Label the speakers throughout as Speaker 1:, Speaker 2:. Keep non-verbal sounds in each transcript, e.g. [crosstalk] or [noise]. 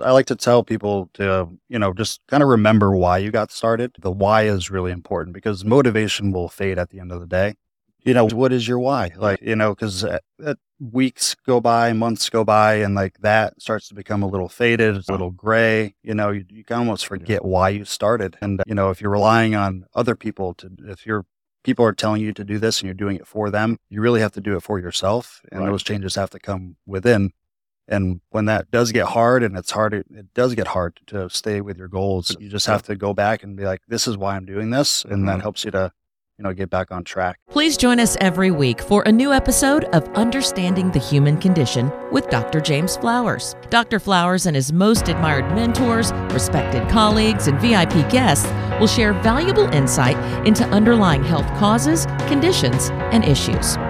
Speaker 1: I like to tell people to, you know, just kind of remember why you got started. The why is really important because motivation will fade at the end of the day. You know, what is your why? Like, you know, because uh, uh, weeks go by, months go by, and like that starts to become a little faded, a little gray. You know, you, you can almost forget why you started. And, you know, if you're relying on other people to, if you're people are telling you to do this and you're doing it for them, you really have to do it for yourself. And right. those changes have to come within. And when that does get hard and it's hard, it, it, does get hard to stay with your goals. You just have to go back and be like, this is why I'm doing this. And mm-hmm. that helps you to you know, get back on track.
Speaker 2: Please join us every week for a new episode of Understanding the Human Condition with Dr. James Flowers. Dr. Flowers and his most admired mentors, respected colleagues, and VIP guests will share valuable insight into underlying health causes, conditions, and issues.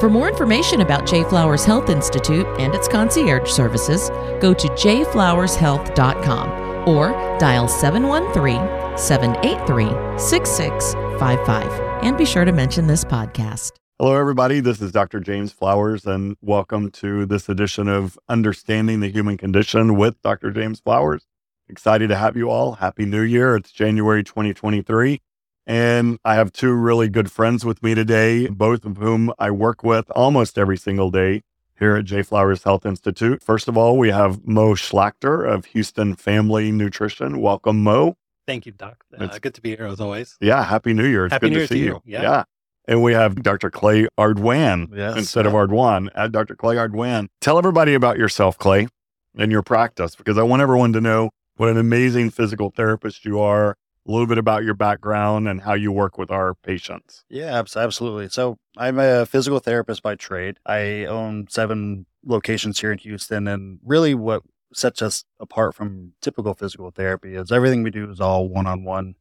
Speaker 2: For more information about J. Flowers Health Institute and its concierge services, go to jflowershealth.com or dial 713 783 6655. And be sure to mention this podcast.
Speaker 3: Hello, everybody. This is Dr. James Flowers, and welcome to this edition of Understanding the Human Condition with Dr. James Flowers. Excited to have you all. Happy New Year. It's January 2023. And I have two really good friends with me today, both of whom I work with almost every single day here at J. Flowers Health Institute. First of all, we have Mo Schlachter of Houston Family Nutrition. Welcome, Mo.
Speaker 4: Thank you, Doc. Uh, good to be here as always.
Speaker 3: Yeah, Happy New Year.
Speaker 4: It's happy
Speaker 3: good
Speaker 4: New
Speaker 3: to
Speaker 4: Year
Speaker 3: see
Speaker 4: to
Speaker 3: you.
Speaker 4: you. Yeah. yeah.
Speaker 3: And we have Dr. Clay Ardwan yes, instead of Ardwan. Add Dr. Clay Ardwan. Tell everybody about yourself, Clay, and your practice, because I want everyone to know what an amazing physical therapist you are, a little bit about your background and how you work with our patients.
Speaker 1: Yeah, absolutely. So I'm a physical therapist by trade. I own seven locations here in Houston. And really, what sets us apart from typical physical therapy is everything we do is all one on one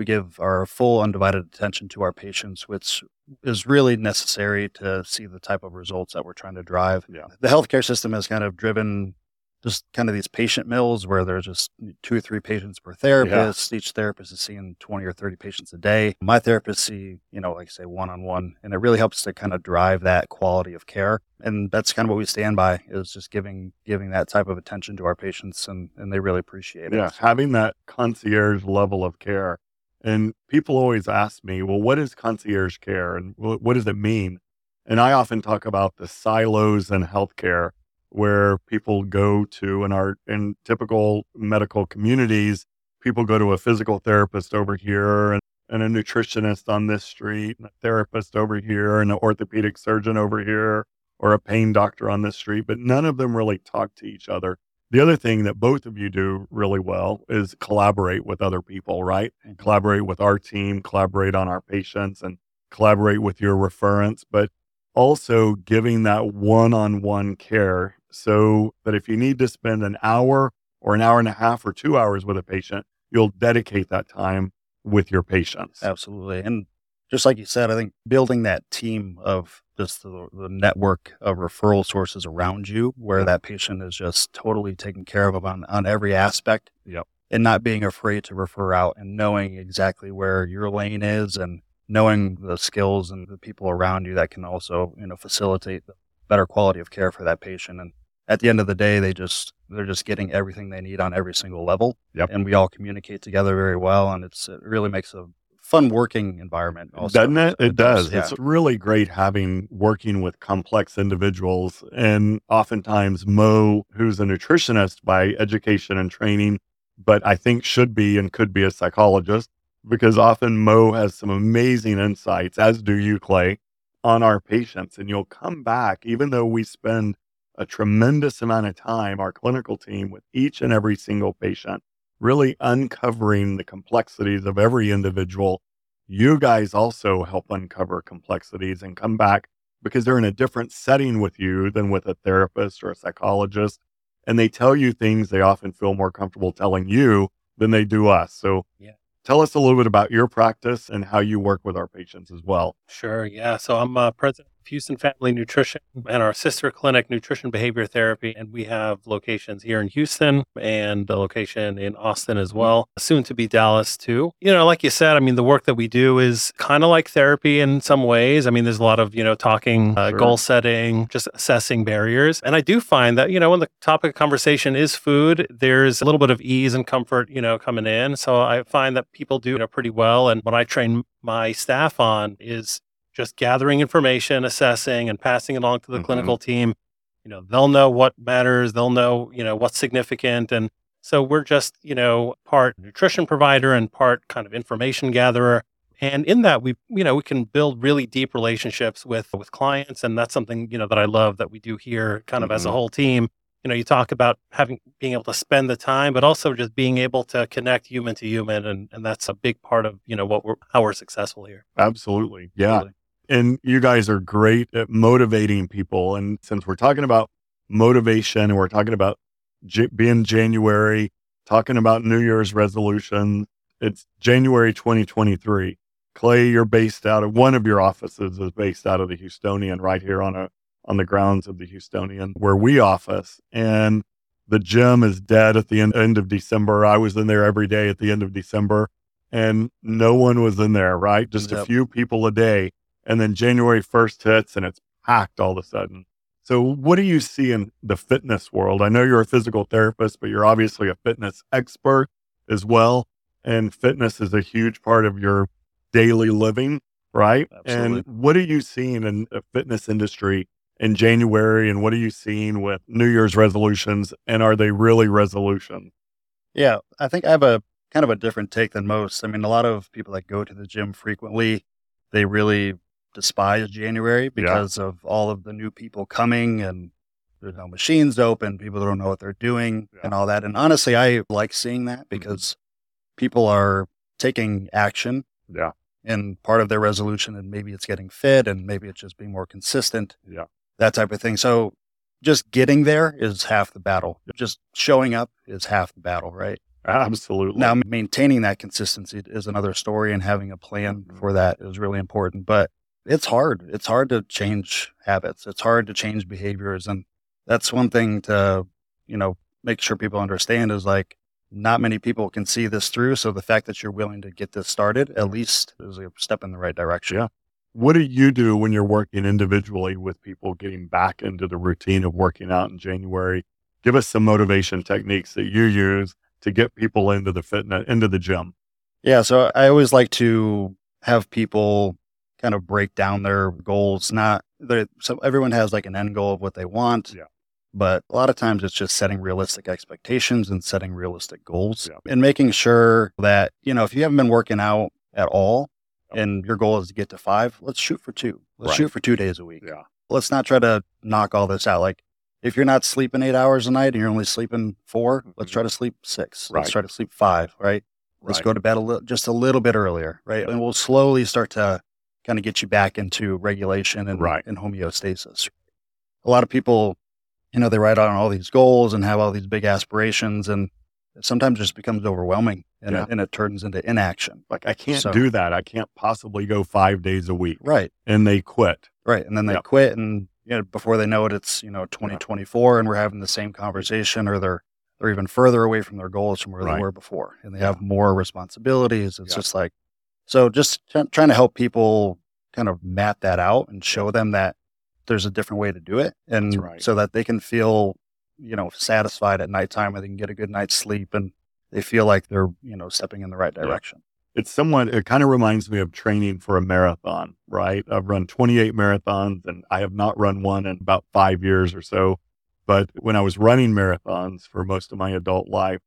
Speaker 1: we give our full undivided attention to our patients, which is really necessary to see the type of results that we're trying to drive. Yeah. The healthcare system has kind of driven just kind of these patient mills where there's just two or three patients per therapist. Yeah. Each therapist is seeing 20 or 30 patients a day. My therapists see, you know, like I say, one on one, and it really helps to kind of drive that quality of care. And that's kind of what we stand by is just giving giving that type of attention to our patients, and, and they really appreciate it.
Speaker 3: Yeah, having that concierge level of care and people always ask me, well, what is concierge care and what does it mean? And I often talk about the silos in healthcare where people go to in our in typical medical communities, people go to a physical therapist over here and, and a nutritionist on this street, and a therapist over here, and an orthopedic surgeon over here, or a pain doctor on this street, but none of them really talk to each other. The other thing that both of you do really well is collaborate with other people, right? And collaborate with our team, collaborate on our patients, and collaborate with your referents, but also giving that one on one care so that if you need to spend an hour or an hour and a half or two hours with a patient, you'll dedicate that time with your patients.
Speaker 1: Absolutely. And just like you said, I think building that team of just the, the, network of referral sources around you where that patient is just totally taken care of on, on every aspect.
Speaker 3: Yep.
Speaker 1: And not being afraid to refer out and knowing exactly where your lane is and knowing the skills and the people around you that can also, you know, facilitate the better quality of care for that patient. And at the end of the day, they just, they're just getting everything they need on every single level.
Speaker 3: Yep.
Speaker 1: And we all communicate together very well. And it's, it really makes a fun working environment also.
Speaker 3: Doesn't it? It, it does. does yeah. It's really great having working with complex individuals. And oftentimes Mo, who's a nutritionist by education and training, but I think should be and could be a psychologist because often Mo has some amazing insights, as do you, Clay, on our patients. And you'll come back, even though we spend a tremendous amount of time, our clinical team, with each and every single patient really uncovering the complexities of every individual. You guys also help uncover complexities and come back because they're in a different setting with you than with a therapist or a psychologist. And they tell you things they often feel more comfortable telling you than they do us. So,
Speaker 4: yeah.
Speaker 3: tell us a little bit about your practice and how you work with our patients as well.
Speaker 4: Sure. Yeah. So I'm uh, president Houston Family Nutrition and our sister clinic, Nutrition Behavior Therapy. And we have locations here in Houston and a location in Austin as well, soon to be Dallas too. You know, like you said, I mean, the work that we do is kind of like therapy in some ways. I mean, there's a lot of, you know, talking, uh, sure. goal setting, just assessing barriers. And I do find that, you know, when the topic of conversation is food, there's a little bit of ease and comfort, you know, coming in. So I find that people do you know, pretty well. And what I train my staff on is just gathering information, assessing, and passing it along to the mm-hmm. clinical team. You know, they'll know what matters, they'll know, you know, what's significant. And so we're just, you know, part nutrition provider and part kind of information gatherer. And in that we, you know, we can build really deep relationships with with clients. And that's something, you know, that I love that we do here kind of mm-hmm. as a mm-hmm. whole team. You know, you talk about having being able to spend the time, but also just being able to connect human to human. And and that's a big part of, you know, what we're how we're successful here.
Speaker 3: Absolutely. Yeah. Absolutely and you guys are great at motivating people. And since we're talking about motivation and we're talking about J- being January, talking about New Year's resolutions, it's January 2023. Clay, you're based out of one of your offices is based out of the Houstonian right here on a on the grounds of the Houstonian where we office. And the gym is dead at the end, end of December. I was in there every day at the end of December and no one was in there, right? Just yep. a few people a day. And then January 1st hits and it's packed all of a sudden. So, what do you see in the fitness world? I know you're a physical therapist, but you're obviously a fitness expert as well. And fitness is a huge part of your daily living, right?
Speaker 1: Absolutely.
Speaker 3: And what are you seeing in the fitness industry in January? And what are you seeing with New Year's resolutions? And are they really resolutions?
Speaker 1: Yeah, I think I have a kind of a different take than most. I mean, a lot of people that go to the gym frequently, they really despise January because yeah. of all of the new people coming and there's no machines open, people don't know what they're doing yeah. and all that. And honestly, I like seeing that mm-hmm. because people are taking action.
Speaker 3: Yeah.
Speaker 1: And part of their resolution, and maybe it's getting fit and maybe it's just being more consistent.
Speaker 3: Yeah.
Speaker 1: That type of thing. So just getting there is half the battle. Just showing up is half the battle, right?
Speaker 3: Absolutely.
Speaker 1: Now, maintaining that consistency is another story, and having a plan mm-hmm. for that is really important. But it's hard. It's hard to change habits. It's hard to change behaviors. And that's one thing to, you know, make sure people understand is like not many people can see this through. So the fact that you're willing to get this started at least is a step in the right direction.
Speaker 3: Yeah. What do you do when you're working individually with people getting back into the routine of working out in January? Give us some motivation techniques that you use to get people into the fitness, into the gym.
Speaker 1: Yeah. So I always like to have people kind of break down their goals. Not that so everyone has like an end goal of what they want.
Speaker 3: Yeah.
Speaker 1: But a lot of times it's just setting realistic expectations and setting realistic goals yeah. and making sure that, you know, if you haven't been working out at all and your goal is to get to five, let's shoot for two. Let's right. shoot for two days a week.
Speaker 3: Yeah.
Speaker 1: Let's not try to knock all this out. Like if you're not sleeping eight hours a night and you're only sleeping 4 mm-hmm. let's try to sleep six. Right. Let's try to sleep five, right? Let's right. go to bed a little, just a little bit earlier, right? And we'll slowly start to kind of get you back into regulation and,
Speaker 3: right.
Speaker 1: and homeostasis. A lot of people, you know, they write on all these goals and have all these big aspirations, and sometimes it just becomes overwhelming and, yeah. it, and it turns into inaction.
Speaker 3: Like, I can't so, do that. I can't possibly go five days a week.
Speaker 1: Right.
Speaker 3: And they quit.
Speaker 1: Right. And then they yep. quit, and you know, before they know it, it's, you know, 2024, and we're having the same conversation, or they're, they're even further away from their goals from where right. they were before, and they yeah. have more responsibilities. It's just like, so just t- trying to help people kind of map that out and show them that there's a different way to do it. And right. so that they can feel, you know, satisfied at nighttime and they can get a good night's sleep and they feel like they're, you know, stepping in the right direction.
Speaker 3: Yeah. It's somewhat, it kind of reminds me of training for a marathon, right? I've run 28 marathons and I have not run one in about five years or so. But when I was running marathons for most of my adult life,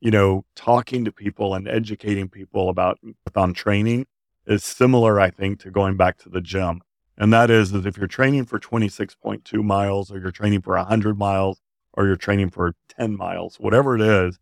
Speaker 3: you know, talking to people and educating people about marathon training is similar, I think, to going back to the gym. And that is that if you're training for 26.2 miles or you're training for 100 miles or you're training for 10 miles, whatever it is,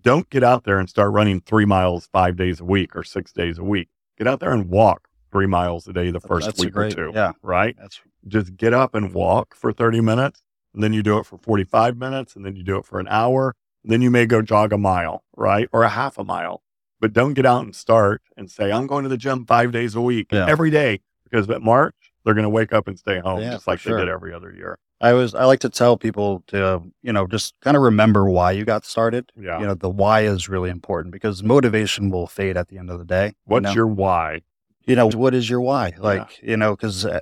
Speaker 3: don't get out there and start running three miles five days a week or six days a week. Get out there and walk three miles a day the first
Speaker 1: That's
Speaker 3: week
Speaker 1: great,
Speaker 3: or two.
Speaker 1: Yeah.
Speaker 3: Right?
Speaker 1: That's
Speaker 3: just get up and walk for 30 minutes. And then you do it for 45 minutes and then you do it for an hour then you may go jog a mile, right? Or a half a mile. but don't get out and start and say, I'm going to the gym five days a week
Speaker 1: Yeah.
Speaker 3: every day because at March, they're going to wake up and stay home
Speaker 1: Yeah,
Speaker 3: just like
Speaker 1: sure.
Speaker 3: they did every other year.
Speaker 1: I was I like to tell people to you know just kind of remember why you got started.
Speaker 3: Yeah.
Speaker 1: You know the why is really important because motivation will fade at the end of the day. you
Speaker 3: What's
Speaker 1: know?
Speaker 3: your why?
Speaker 1: you know what is your why like you know because uh,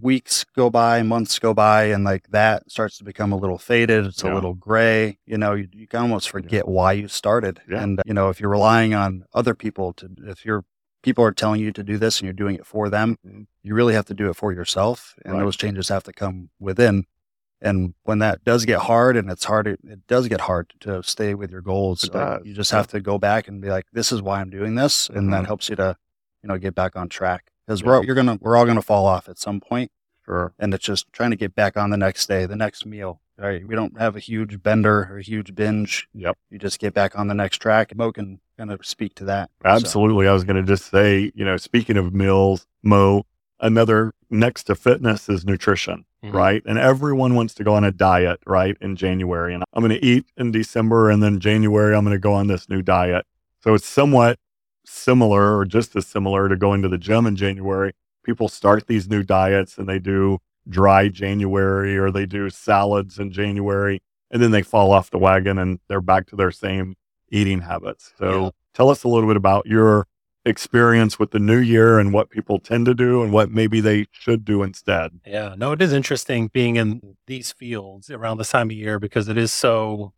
Speaker 1: weeks go by months go by and like that starts to become a little faded it's
Speaker 3: Yeah.
Speaker 1: a little gray you know you, you can almost forget why you started
Speaker 3: Yeah.
Speaker 1: and you know if you're relying on other people to if you're people are telling you to do this and you're doing it for them
Speaker 3: Mhm.
Speaker 1: you really have to do it for yourself and
Speaker 3: Right.
Speaker 1: those changes have to come within and when that does get hard and it's hard it does get hard to stay with your goals
Speaker 3: It
Speaker 1: you just
Speaker 3: yeah.
Speaker 1: have to go back and be like this is why i'm doing this and that
Speaker 3: Mhm.
Speaker 1: helps you to you know get back on track because
Speaker 3: Yeah.
Speaker 1: we're all- you're gonna we're all gonna fall off at some point
Speaker 3: Sure.
Speaker 1: and it's just trying to get back on the next day the next meal right we don't have a huge bender or a huge binge
Speaker 3: Yep.
Speaker 1: you just get back on the next track mo can kind of speak to that So,
Speaker 3: Absolutely. I was going to just say, you know, speaking of meals, Mo, another next to fitness is nutrition,
Speaker 4: Mhm.
Speaker 3: right? And everyone wants to go on a diet, right, in January. And I'm going to eat in December, and then January, I'm going to go on this new diet. So it's somewhat similar or just as similar to going to the gym in January. People start these new diets and they do dry January or they do salads in January, and then they fall off the wagon and they're back to their same eating habits. So
Speaker 4: Yeah.
Speaker 3: tell us a little bit about your experience with the new year and what people tend to do and what maybe they should do instead.
Speaker 4: Yeah, no, it is interesting being in these fields around this time of year because it is so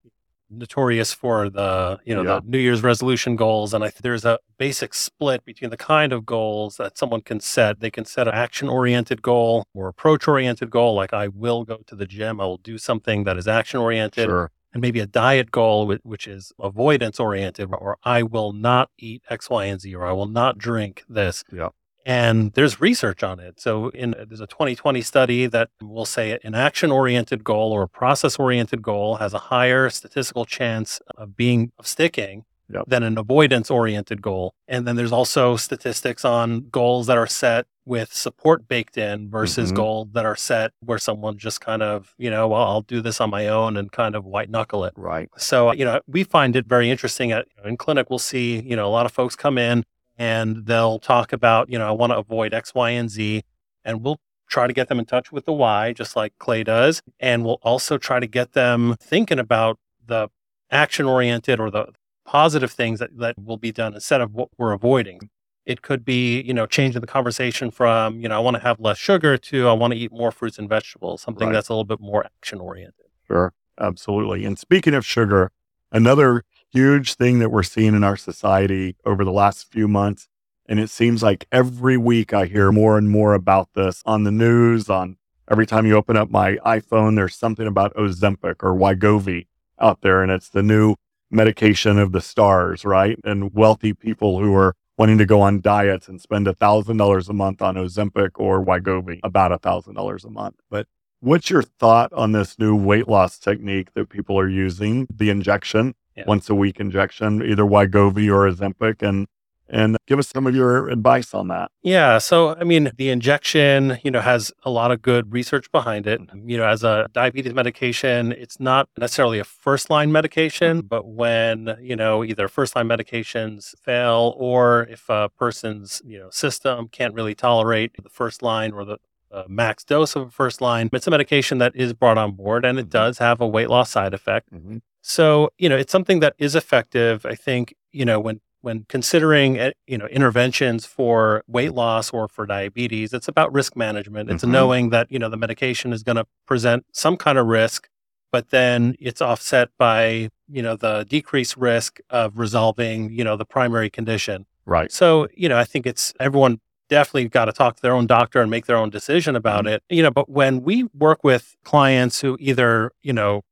Speaker 4: notorious for the you know
Speaker 3: Yeah.
Speaker 4: the New Year's resolution goals, and I there's a basic split between the kind of goals that someone can set. They can set an action oriented goal or approach oriented goal, like I will go to the gym, I will do something that is action oriented,
Speaker 3: Sure.
Speaker 4: and maybe a diet goal which is avoidance oriented, or I will not eat X, Y, and Z, or I will not drink this
Speaker 3: Yeah.
Speaker 4: And there's research on it. So in there's a 2020 study that will say an action oriented goal or a process oriented goal has a higher statistical chance of being of sticking
Speaker 3: Yep.
Speaker 4: than an avoidance oriented goal. And then there's also statistics on goals that are set with support baked in versus
Speaker 3: Mhm.
Speaker 4: goals that are set where someone just kind of, you know, well, I'll do this on my own and kind of white knuckle it.
Speaker 3: Right.
Speaker 4: So, you know, we find it very interesting at in clinic. We'll see, you know, a lot of folks come in and they'll talk about, you know, I want to avoid X, Y, and Z. And we'll try to get them in touch with the why, just like Clay does. And we'll also try to get them thinking about the action oriented or the positive things that, that will be done instead of what we're avoiding. It could be, you know, changing the conversation from, you know, I want to have less sugar to I want to eat more fruits and vegetables, something
Speaker 3: Right.
Speaker 4: that's a little bit more action oriented.
Speaker 3: Sure. Absolutely. And speaking of sugar, another huge thing that we're seeing in our society over the last few months, and it seems like every week I hear more and more about this on the news, on every time you open up my iPhone, there's something about Ozempic or Wegovy out there, and it's the new medication of the stars, right? And wealthy people who are wanting to go on diets and spend a thousand dollars a month on Ozempic or Wegovy, about a thousand dollars a month. But What's your thought on this new weight loss technique that people are using, the injection,
Speaker 4: Yeah.
Speaker 3: once a week injection, either Wegovy or Ozempic, and and give us some of your advice on that.
Speaker 4: Yeah. So, I mean, the injection, you know, has a lot of good research behind it. Mm-hmm. You know, as a diabetes medication, it's not necessarily a first line medication, mm-hmm. but when, you know, either first line medications fail or if a person's, you know, system can't really tolerate the first line or the uh, max dose of a first line, it's a medication that is brought on board and it
Speaker 3: Mhm.
Speaker 4: does have a weight loss side effect.
Speaker 3: Mm-hmm.
Speaker 4: So, you know, it's something that is effective. I think, you know, when when considering eh, you know interventions for weight loss or for diabetes, it's about risk management. It's
Speaker 3: Mhm.
Speaker 4: knowing that, you know, the medication is going to present some kind of risk, but then it's offset by, you know, the decreased risk of resolving, you know, the primary condition.
Speaker 3: Right.
Speaker 4: So, you know, I think it's everyone definitely got to talk to their own doctor and make their own decision about mm-hmm. it. You know, but when we work with clients who either, you know,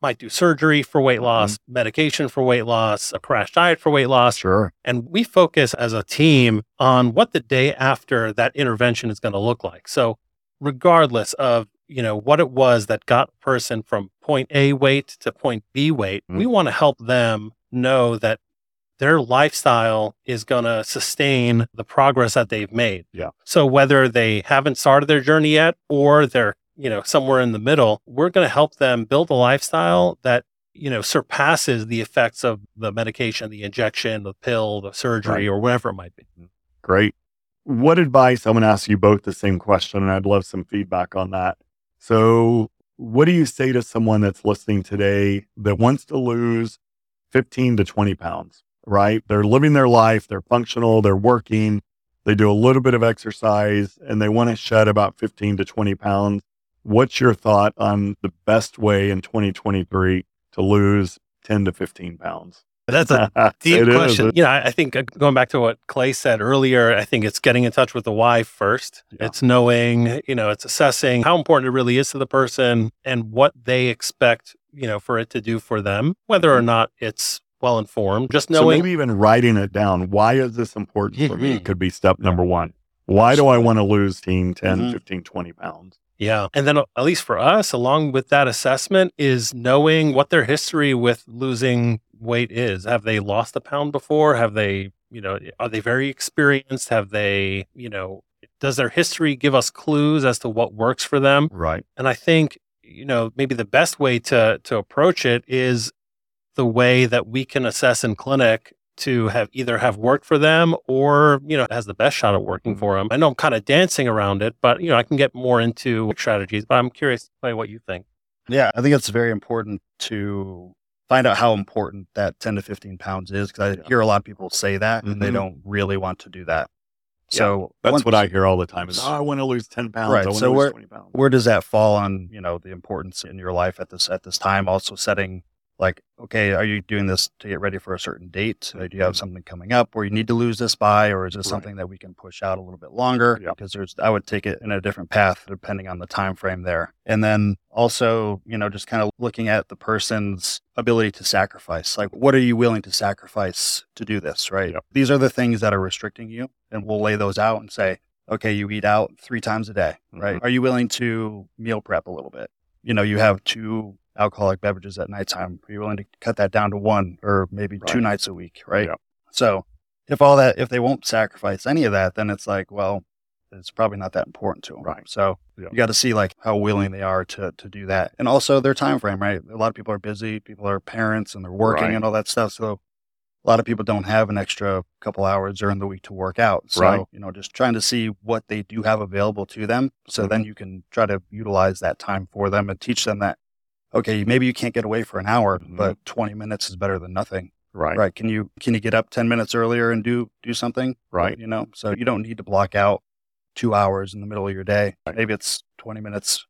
Speaker 4: might do surgery for weight loss, mm-hmm. medication for weight loss, a crash diet for weight loss,
Speaker 3: Sure.
Speaker 4: and we focus as a team on what the day after that intervention is going to look like. So, regardless of you know what it was that got a person from point A weight to point B weight, we mm-hmm. want to help them know that their lifestyle is going to sustain the progress that they've made.
Speaker 3: Yeah.
Speaker 4: So whether they haven't started their journey yet or they're you know somewhere in the middle, we're going to help them build a lifestyle that you know, surpasses the effects of the medication, the injection, the pill, the surgery,
Speaker 3: Right.
Speaker 4: or whatever it might be. Mm-hmm.
Speaker 3: Great. What advice? I'm going to ask you both the same question, and I'd love some feedback on that. So, what do you say to someone that's listening today that wants to lose 15 to 20 pounds, right? They're living their life, they're functional, they're working, they do a little bit of exercise, and they want to shed about 15 to 20 pounds. What's your thought on the best way in 2023 to lose 10 to 15 pounds?
Speaker 4: That's a [laughs] deep
Speaker 3: It is.
Speaker 4: question. You know, I, think uh, going back to what Clay said earlier, I think it's getting in touch with the why first.
Speaker 3: Yeah.
Speaker 4: It's knowing, you know, it's assessing how important it really is to the person and what they expect, you know, for it to do for them, whether or not it's well informed. Just
Speaker 3: Mm-hmm. So
Speaker 4: knowing
Speaker 3: maybe even writing it down. Why is this important for me? Could be step number one. Why do I want to lose 10, 10
Speaker 1: Mhm.
Speaker 3: 15, 20 pounds?
Speaker 4: Yeah. And then, uh, at least for us, along with that assessment, is knowing what their history with losing weight is. Have they lost a pound before? Have they, you know, are they very experienced? Have they, you know, does their history give us clues as to what works for them?
Speaker 3: Right.
Speaker 4: And I think, you know, maybe the best way to to approach it is the way that we can assess in clinic to have either have worked for them or, you know, has the best shot at working
Speaker 3: Mhm.
Speaker 4: for them. I know I'm kind of dancing around it, but you know, I can get more into strategies, but I'm curious by what you think.
Speaker 1: Yeah, I think it's very important to find out how important that 10 to 15 pounds is because I
Speaker 3: Yeah.
Speaker 1: hear a lot of people say that and they
Speaker 3: Mhm.
Speaker 1: don't really want to do that.
Speaker 3: Yeah,
Speaker 1: So
Speaker 3: That's
Speaker 1: once-
Speaker 3: what I hear all the time is, oh, I want to lose 10 pounds.
Speaker 1: Right,
Speaker 3: I want
Speaker 1: so
Speaker 3: to lose
Speaker 1: we're-
Speaker 3: 20 pounds.
Speaker 1: where does that fall on you know the importance in your life at this at this time also setting like okay are you doing this to get ready for a certain date Uh, do you have something coming up where you need to lose this by or is this
Speaker 3: Right.
Speaker 1: something that we can push out a little bit longer
Speaker 3: Yeah.
Speaker 1: because there's i would take it in a different path depending on the time frame there and then also you know just kind of looking at the person's ability to sacrifice like what are you willing to sacrifice to do this right
Speaker 3: Yep.
Speaker 1: these are the things that are restricting you and we'll lay those out and say okay, you eat out three times a day, right?
Speaker 3: Mhm.
Speaker 1: Are you willing to meal prep a little bit? You know, you have two alcoholic beverages at nighttime. Are you willing to cut that down to one or maybe two nights a week, right?
Speaker 3: Yeah.
Speaker 1: So if all that, if they won't sacrifice any of that, then it's like, well, it's probably not that important to them.
Speaker 3: Right.
Speaker 1: So
Speaker 3: Yeah.
Speaker 1: you got to see like how willing they are to to do that, and also their time frame, right? A lot of people are busy. People are parents and they're working
Speaker 3: Right.
Speaker 1: and all that stuff. So a lot of people don't have an extra couple hours during the week to work out. So,
Speaker 3: Right.
Speaker 1: you know, just trying to see what they do have available to them. So
Speaker 3: Mhm.
Speaker 1: then you can try to utilize that time for them and teach them that, okay, maybe you can't get away for an hour,
Speaker 3: Mhm.
Speaker 1: but 20 minutes is better than nothing.
Speaker 3: Right.
Speaker 1: Right. Can you, can you get up 10 minutes earlier and do, do something?
Speaker 3: Right.
Speaker 1: You know, so you don't need to block out two hours in the middle of your day.
Speaker 3: Right.
Speaker 1: Maybe it's 20 minutes,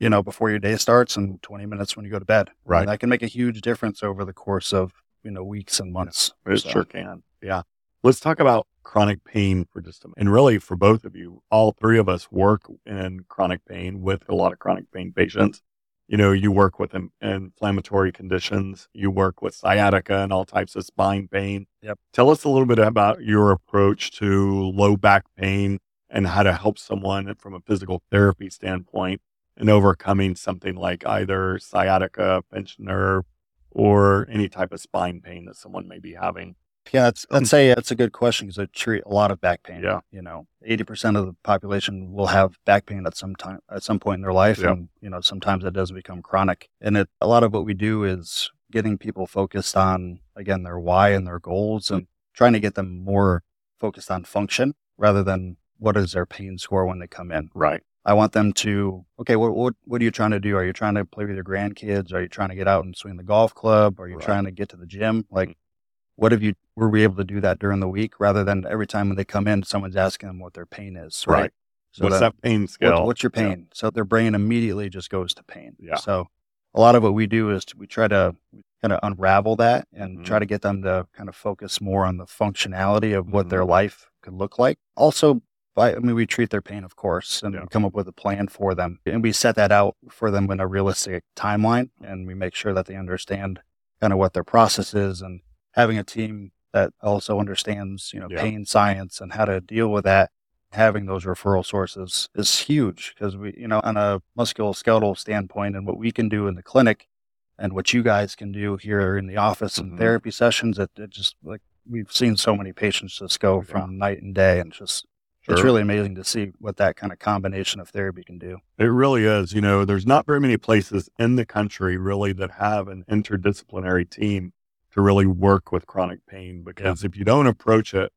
Speaker 1: you know, before your day starts and 20 minutes when you go to bed. And
Speaker 3: Right.
Speaker 1: that can make a huge difference over the course of, you know, weeks and months.
Speaker 3: It
Speaker 1: So-
Speaker 3: sure can. Yeah. Let's talk about chronic pain for just a minute. And really, for both of you, all three of us work in chronic pain with a lot of chronic pain patients. You know, you work with in- inflammatory conditions, you work with sciatica and all types of spine pain.
Speaker 1: Yep.
Speaker 3: Tell us a little bit about your approach to low back pain and how to help someone from a physical therapy standpoint in overcoming something like either sciatica, pinched nerve, or any type of spine pain that someone may be having.
Speaker 1: Yeah, that's, hmm. I'd say that's a good question because I treat a lot of back pain.
Speaker 3: Yeah.
Speaker 1: You know, 80% of the population will have back pain at some time, at some point in their life.
Speaker 3: Yeah.
Speaker 1: And, you know, sometimes it does become chronic. And it, a lot of what we do is getting people focused on, again, their why and their goals and trying to get them more focused on function rather than what is their pain score when they come in.
Speaker 3: Right.
Speaker 1: I want them to, okay, what, what, what are you trying to do? Are you trying to play with your grandkids? Are you trying to get out and swing the golf club? Are you
Speaker 3: Right.
Speaker 1: trying to get to the gym? Like, hmm. What have you, were we able to do that during the week rather than every time when they come in, someone's asking them what their pain is, right?
Speaker 3: Right.
Speaker 1: So
Speaker 3: What's
Speaker 1: that-
Speaker 3: that pain
Speaker 1: what-
Speaker 3: scale?
Speaker 1: what's your
Speaker 3: Yeah.
Speaker 1: pain? So their brain immediately just goes to pain.
Speaker 3: Yeah.
Speaker 1: So a lot of what we do is we try to kind of unravel that and
Speaker 3: Mhm.
Speaker 1: try to get them to kind of focus more on the functionality of what their
Speaker 3: Mhm.
Speaker 1: life could look like. Also, by, I mean, we treat their pain, of course, and
Speaker 3: Yeah.
Speaker 1: come up with a plan for them. And we set that out for them in a realistic timeline. And we make sure that they understand kind of what their process is and having a team that also understands, you know,
Speaker 3: Yeah.
Speaker 1: pain science and how to deal with that having those referral sources is huge because we, you know, on a musculoskeletal standpoint and what we can do in the clinic and what you guys can do here in the office and
Speaker 3: Mhm.
Speaker 1: therapy sessions, it, it just like we've seen so many patients just go
Speaker 3: Yeah.
Speaker 1: from night and day and just it's really amazing to see what that kind of combination of therapy can do.
Speaker 3: It really is. You know, there's not very many places in the country really that have an interdisciplinary team to really work with chronic pain because if you don't approach it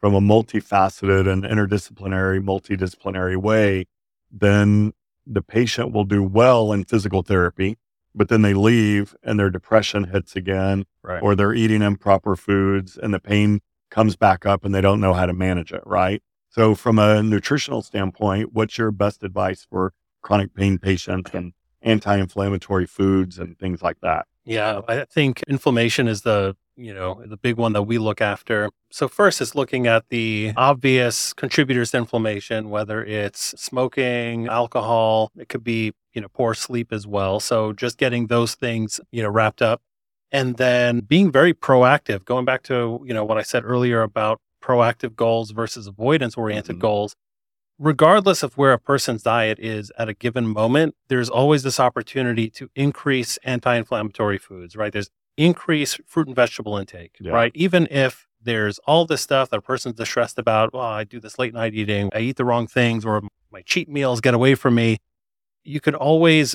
Speaker 3: from a multifaceted and interdisciplinary, multidisciplinary way, then the patient will do well in physical therapy, but then they leave and their depression hits again
Speaker 1: Right.
Speaker 3: or they're eating improper foods and the pain comes back up and they don't know how to manage it, right? So, from a nutritional standpoint, what's your best advice for chronic pain patients and anti inflammatory foods and things like that?
Speaker 4: Yeah, I think inflammation is the you know the big one that we look after. So first is looking at the obvious contributors to inflammation, whether it's smoking, alcohol, it could be you know poor sleep as well. So just getting those things you know wrapped up, and then being very proactive. Going back to you know what I said earlier about proactive goals versus avoidance oriented
Speaker 3: Mhm.
Speaker 4: goals regardless of where a person's diet is at a given moment, there's always this opportunity to increase anti-inflammatory foods, right? There's increase fruit and vegetable intake,
Speaker 3: Yeah.
Speaker 4: right? Even if there's all this stuff that a person's distressed about, well, I do this late night eating, I eat the wrong things, or my cheat meals get away from me. You could always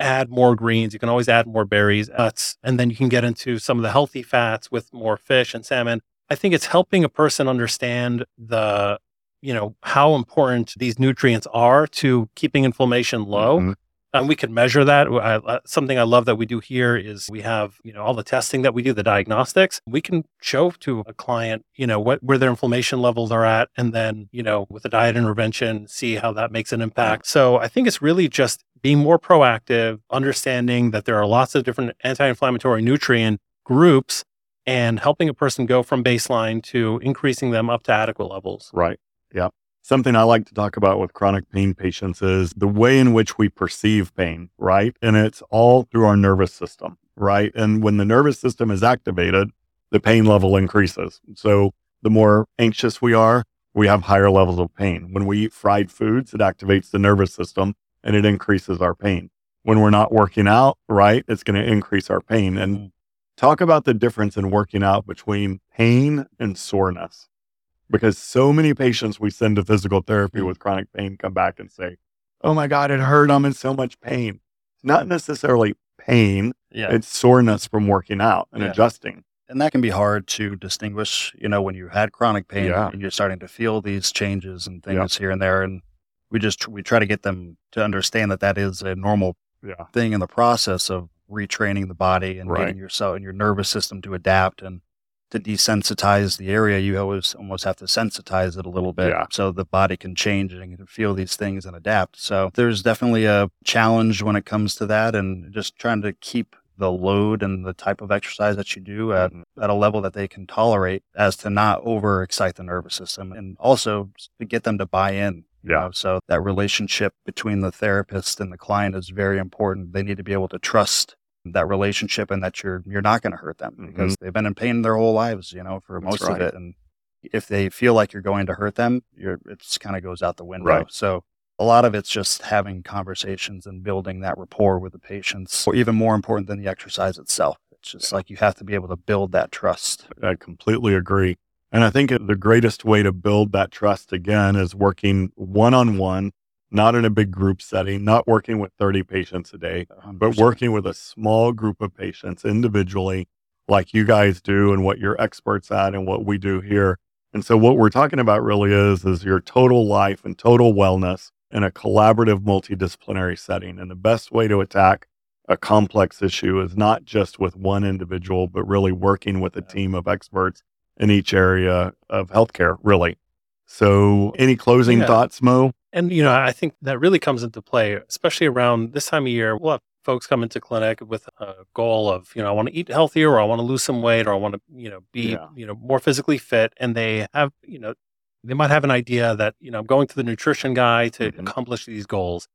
Speaker 4: add more greens. You can always add more berries, nuts, and then you can get into some of the healthy fats with more fish and salmon. I think it's helping a person understand the you know how important these nutrients are to keeping inflammation low
Speaker 3: Mhm.
Speaker 4: and we can measure that I, I- something i love that we do here is we have you know all the testing that we do the diagnostics we can show to a client you know what where their inflammation levels are at and then you know with a diet intervention see how that makes an impact so i think it's really just being more proactive understanding that there are lots of different anti-inflammatory nutrient groups and helping a person go from baseline to increasing them up to adequate levels
Speaker 3: Right. Yeah. Something I like to talk about with chronic pain patients is the way in which we perceive pain, right? And it's all through our nervous system, right? And when the nervous system is activated, the pain level increases. So the more anxious we are, we have higher levels of pain. When we eat fried foods, it activates the nervous system and it increases our pain. When we're not working out, right, it's going to increase our pain. And talk about the difference in working out between pain and soreness because so many patients we send to physical therapy mm. with chronic pain come back and say, Oh my God, it hurt. I'm in so much pain. It's not necessarily pain,
Speaker 1: Yeah.
Speaker 3: it's soreness from working out and
Speaker 1: Yeah.
Speaker 3: adjusting.
Speaker 1: and that can be hard to distinguish, you know, when you had chronic pain
Speaker 3: Yeah.
Speaker 1: and you're starting to feel these changes and things here and there. And we just, we try to get them to understand that that is a normal
Speaker 3: Yeah.
Speaker 1: thing in the process of retraining the body and
Speaker 3: Right.
Speaker 1: getting yourself and your nervous system to adapt and to desensitize the area. You always almost have to sensitize it a little bit
Speaker 3: Yeah.
Speaker 1: so the body can change and can feel these things and adapt. So there's definitely a challenge when it comes to that and just trying to keep the load and the type of exercise that you do at,
Speaker 3: Mhm.
Speaker 1: at a level that they can tolerate as to not overexcite the nervous system and also to get them to buy in you
Speaker 3: Yeah.
Speaker 1: know, so that relationship between the therapist and the client is very important. They need to be able to trust that relationship and that you're you're not going to hurt them because they've been in pain their whole lives, you know, for
Speaker 3: Mm-hmm.
Speaker 1: Most
Speaker 3: right.
Speaker 1: of it. And if they feel like you're going to hurt them, you're it's kind of goes out the window.
Speaker 3: Right.
Speaker 1: So a lot of it's just having conversations and building that rapport with the patients, or even more important than the exercise itself. It's just like you have to be able to build that trust.
Speaker 3: I completely agree. And I think the greatest way to build that trust again is working one on one, not in a big group setting, not working with 30 patients a day, but
Speaker 1: 100%.
Speaker 3: working with a small group of patients individually, like you guys do and what you're experts at and what we do here. And so what we're talking about really is is your total life and total wellness in a collaborative multidisciplinary setting. And the best way to attack a complex issue is not just with one individual, but really working with a team of experts in each area of healthcare, really. So any closing
Speaker 4: Yeah.
Speaker 3: thoughts, Mo?
Speaker 4: And you know, I think that really comes into play, especially around this time of year. We'll have folks come into clinic with a goal of, you know, I want to eat healthier, or I want to lose some weight, or I want to, you know, be,
Speaker 3: Yeah.
Speaker 4: you know, more physically fit. And they have, you know, they might have an idea that, you know, I'm going to the nutrition guy to
Speaker 3: Mhm.
Speaker 4: accomplish these goals.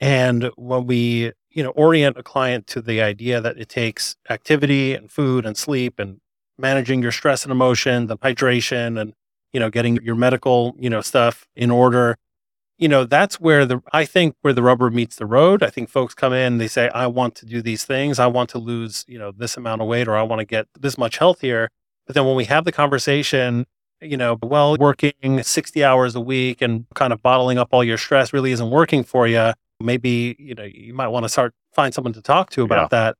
Speaker 4: And when we, you know, orient a client to the idea that it takes activity and food and sleep and managing your stress and emotion, and hydration and, you know, getting your medical, you know, stuff in order you know that's where the i think where the rubber meets the road i think folks come in they say i want to do these things i want to lose you know this amount of weight or i want to get this much healthier but then when we have the conversation you know, well, working 60 hours a week and kind of bottling up all your stress really isn't working for you. Maybe, you know, you might want to start find someone to talk to about
Speaker 3: Yeah.
Speaker 4: that.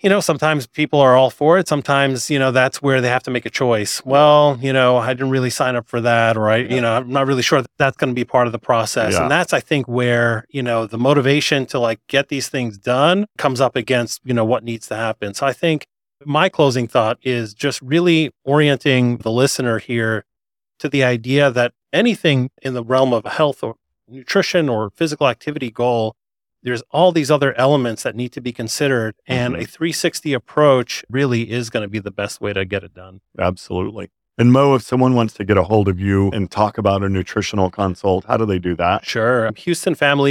Speaker 4: You know, sometimes people are all for it. Sometimes, you know, that's where they have to make a choice. Well, you know, I didn't really sign up for that, or I, you know, I'm not really sure that that's going to be part of the process.
Speaker 3: Yeah.
Speaker 4: And that's, I think, where, you know, the motivation to like get these things done comes up against, you know, what needs to happen. So I think my closing thought is just really orienting the listener here to the idea that anything in the realm of health or nutrition or physical activity goal, there's all these other elements that need to be considered. And
Speaker 3: Mhm.
Speaker 4: a 360 approach really is going to be the best way to get it done.
Speaker 3: Absolutely. And Mo, if someone wants to get a hold of you and talk about a nutritional consult, how do they do that?
Speaker 4: Sure.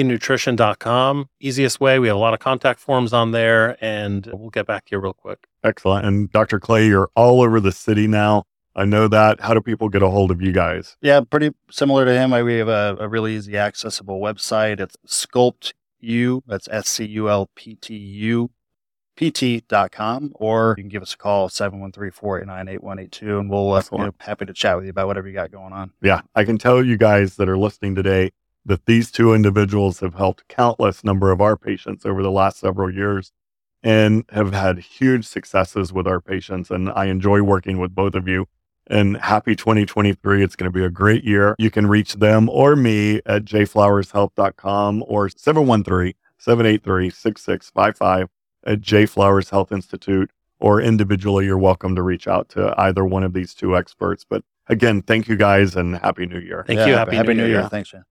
Speaker 4: HoustonFamilyNutrition.com. Easiest way. We have a lot of contact forms on there, and we'll get back to you real quick.
Speaker 3: Excellent. And Dr. Clay, you're all over the city now. I know that. How do people get a hold of you guys?
Speaker 1: Yeah, pretty similar to him. I, we have a, a really easy accessible website. It's Sculpt U. That's S C U L P T U pt.com or you can give us a call 713-489-8182 and we'll uh, you know, happy to chat with you about whatever you got going on
Speaker 3: Yeah, I can tell you guys that are listening today that these two individuals have helped countless number of our patients over the last several years and have had huge successes with our patients. And I enjoy working with both of you. And happy 2023. It's going to be a great year. You can reach them or me at jflowershealth.com or 713 783 6655 at J Flowers Health Institute. Or individually, you're welcome to reach out to either one of these two experts. But again, thank you guys and Happy New Year.
Speaker 4: Thank
Speaker 1: Yeah,
Speaker 4: you.
Speaker 1: happy,
Speaker 4: Happy,
Speaker 1: New, Year.
Speaker 3: Year.
Speaker 1: thanks Jan.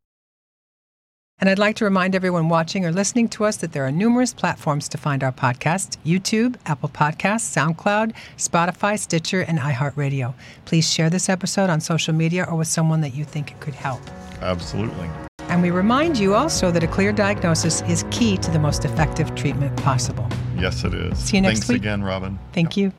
Speaker 5: And I'd like to remind everyone watching or listening to us that there are numerous platforms to find our podcast YouTube, Apple Podcasts, SoundCloud, Spotify, Stitcher, and iHeartRadio. Please share this episode on social media or with someone that you think it could help.
Speaker 3: Absolutely.
Speaker 5: And we remind you also that a clear diagnosis is key to the most effective treatment possible.
Speaker 6: Yes, it is.
Speaker 5: See you next
Speaker 6: Thanks
Speaker 5: week.
Speaker 6: again, Robin.
Speaker 5: Thank you.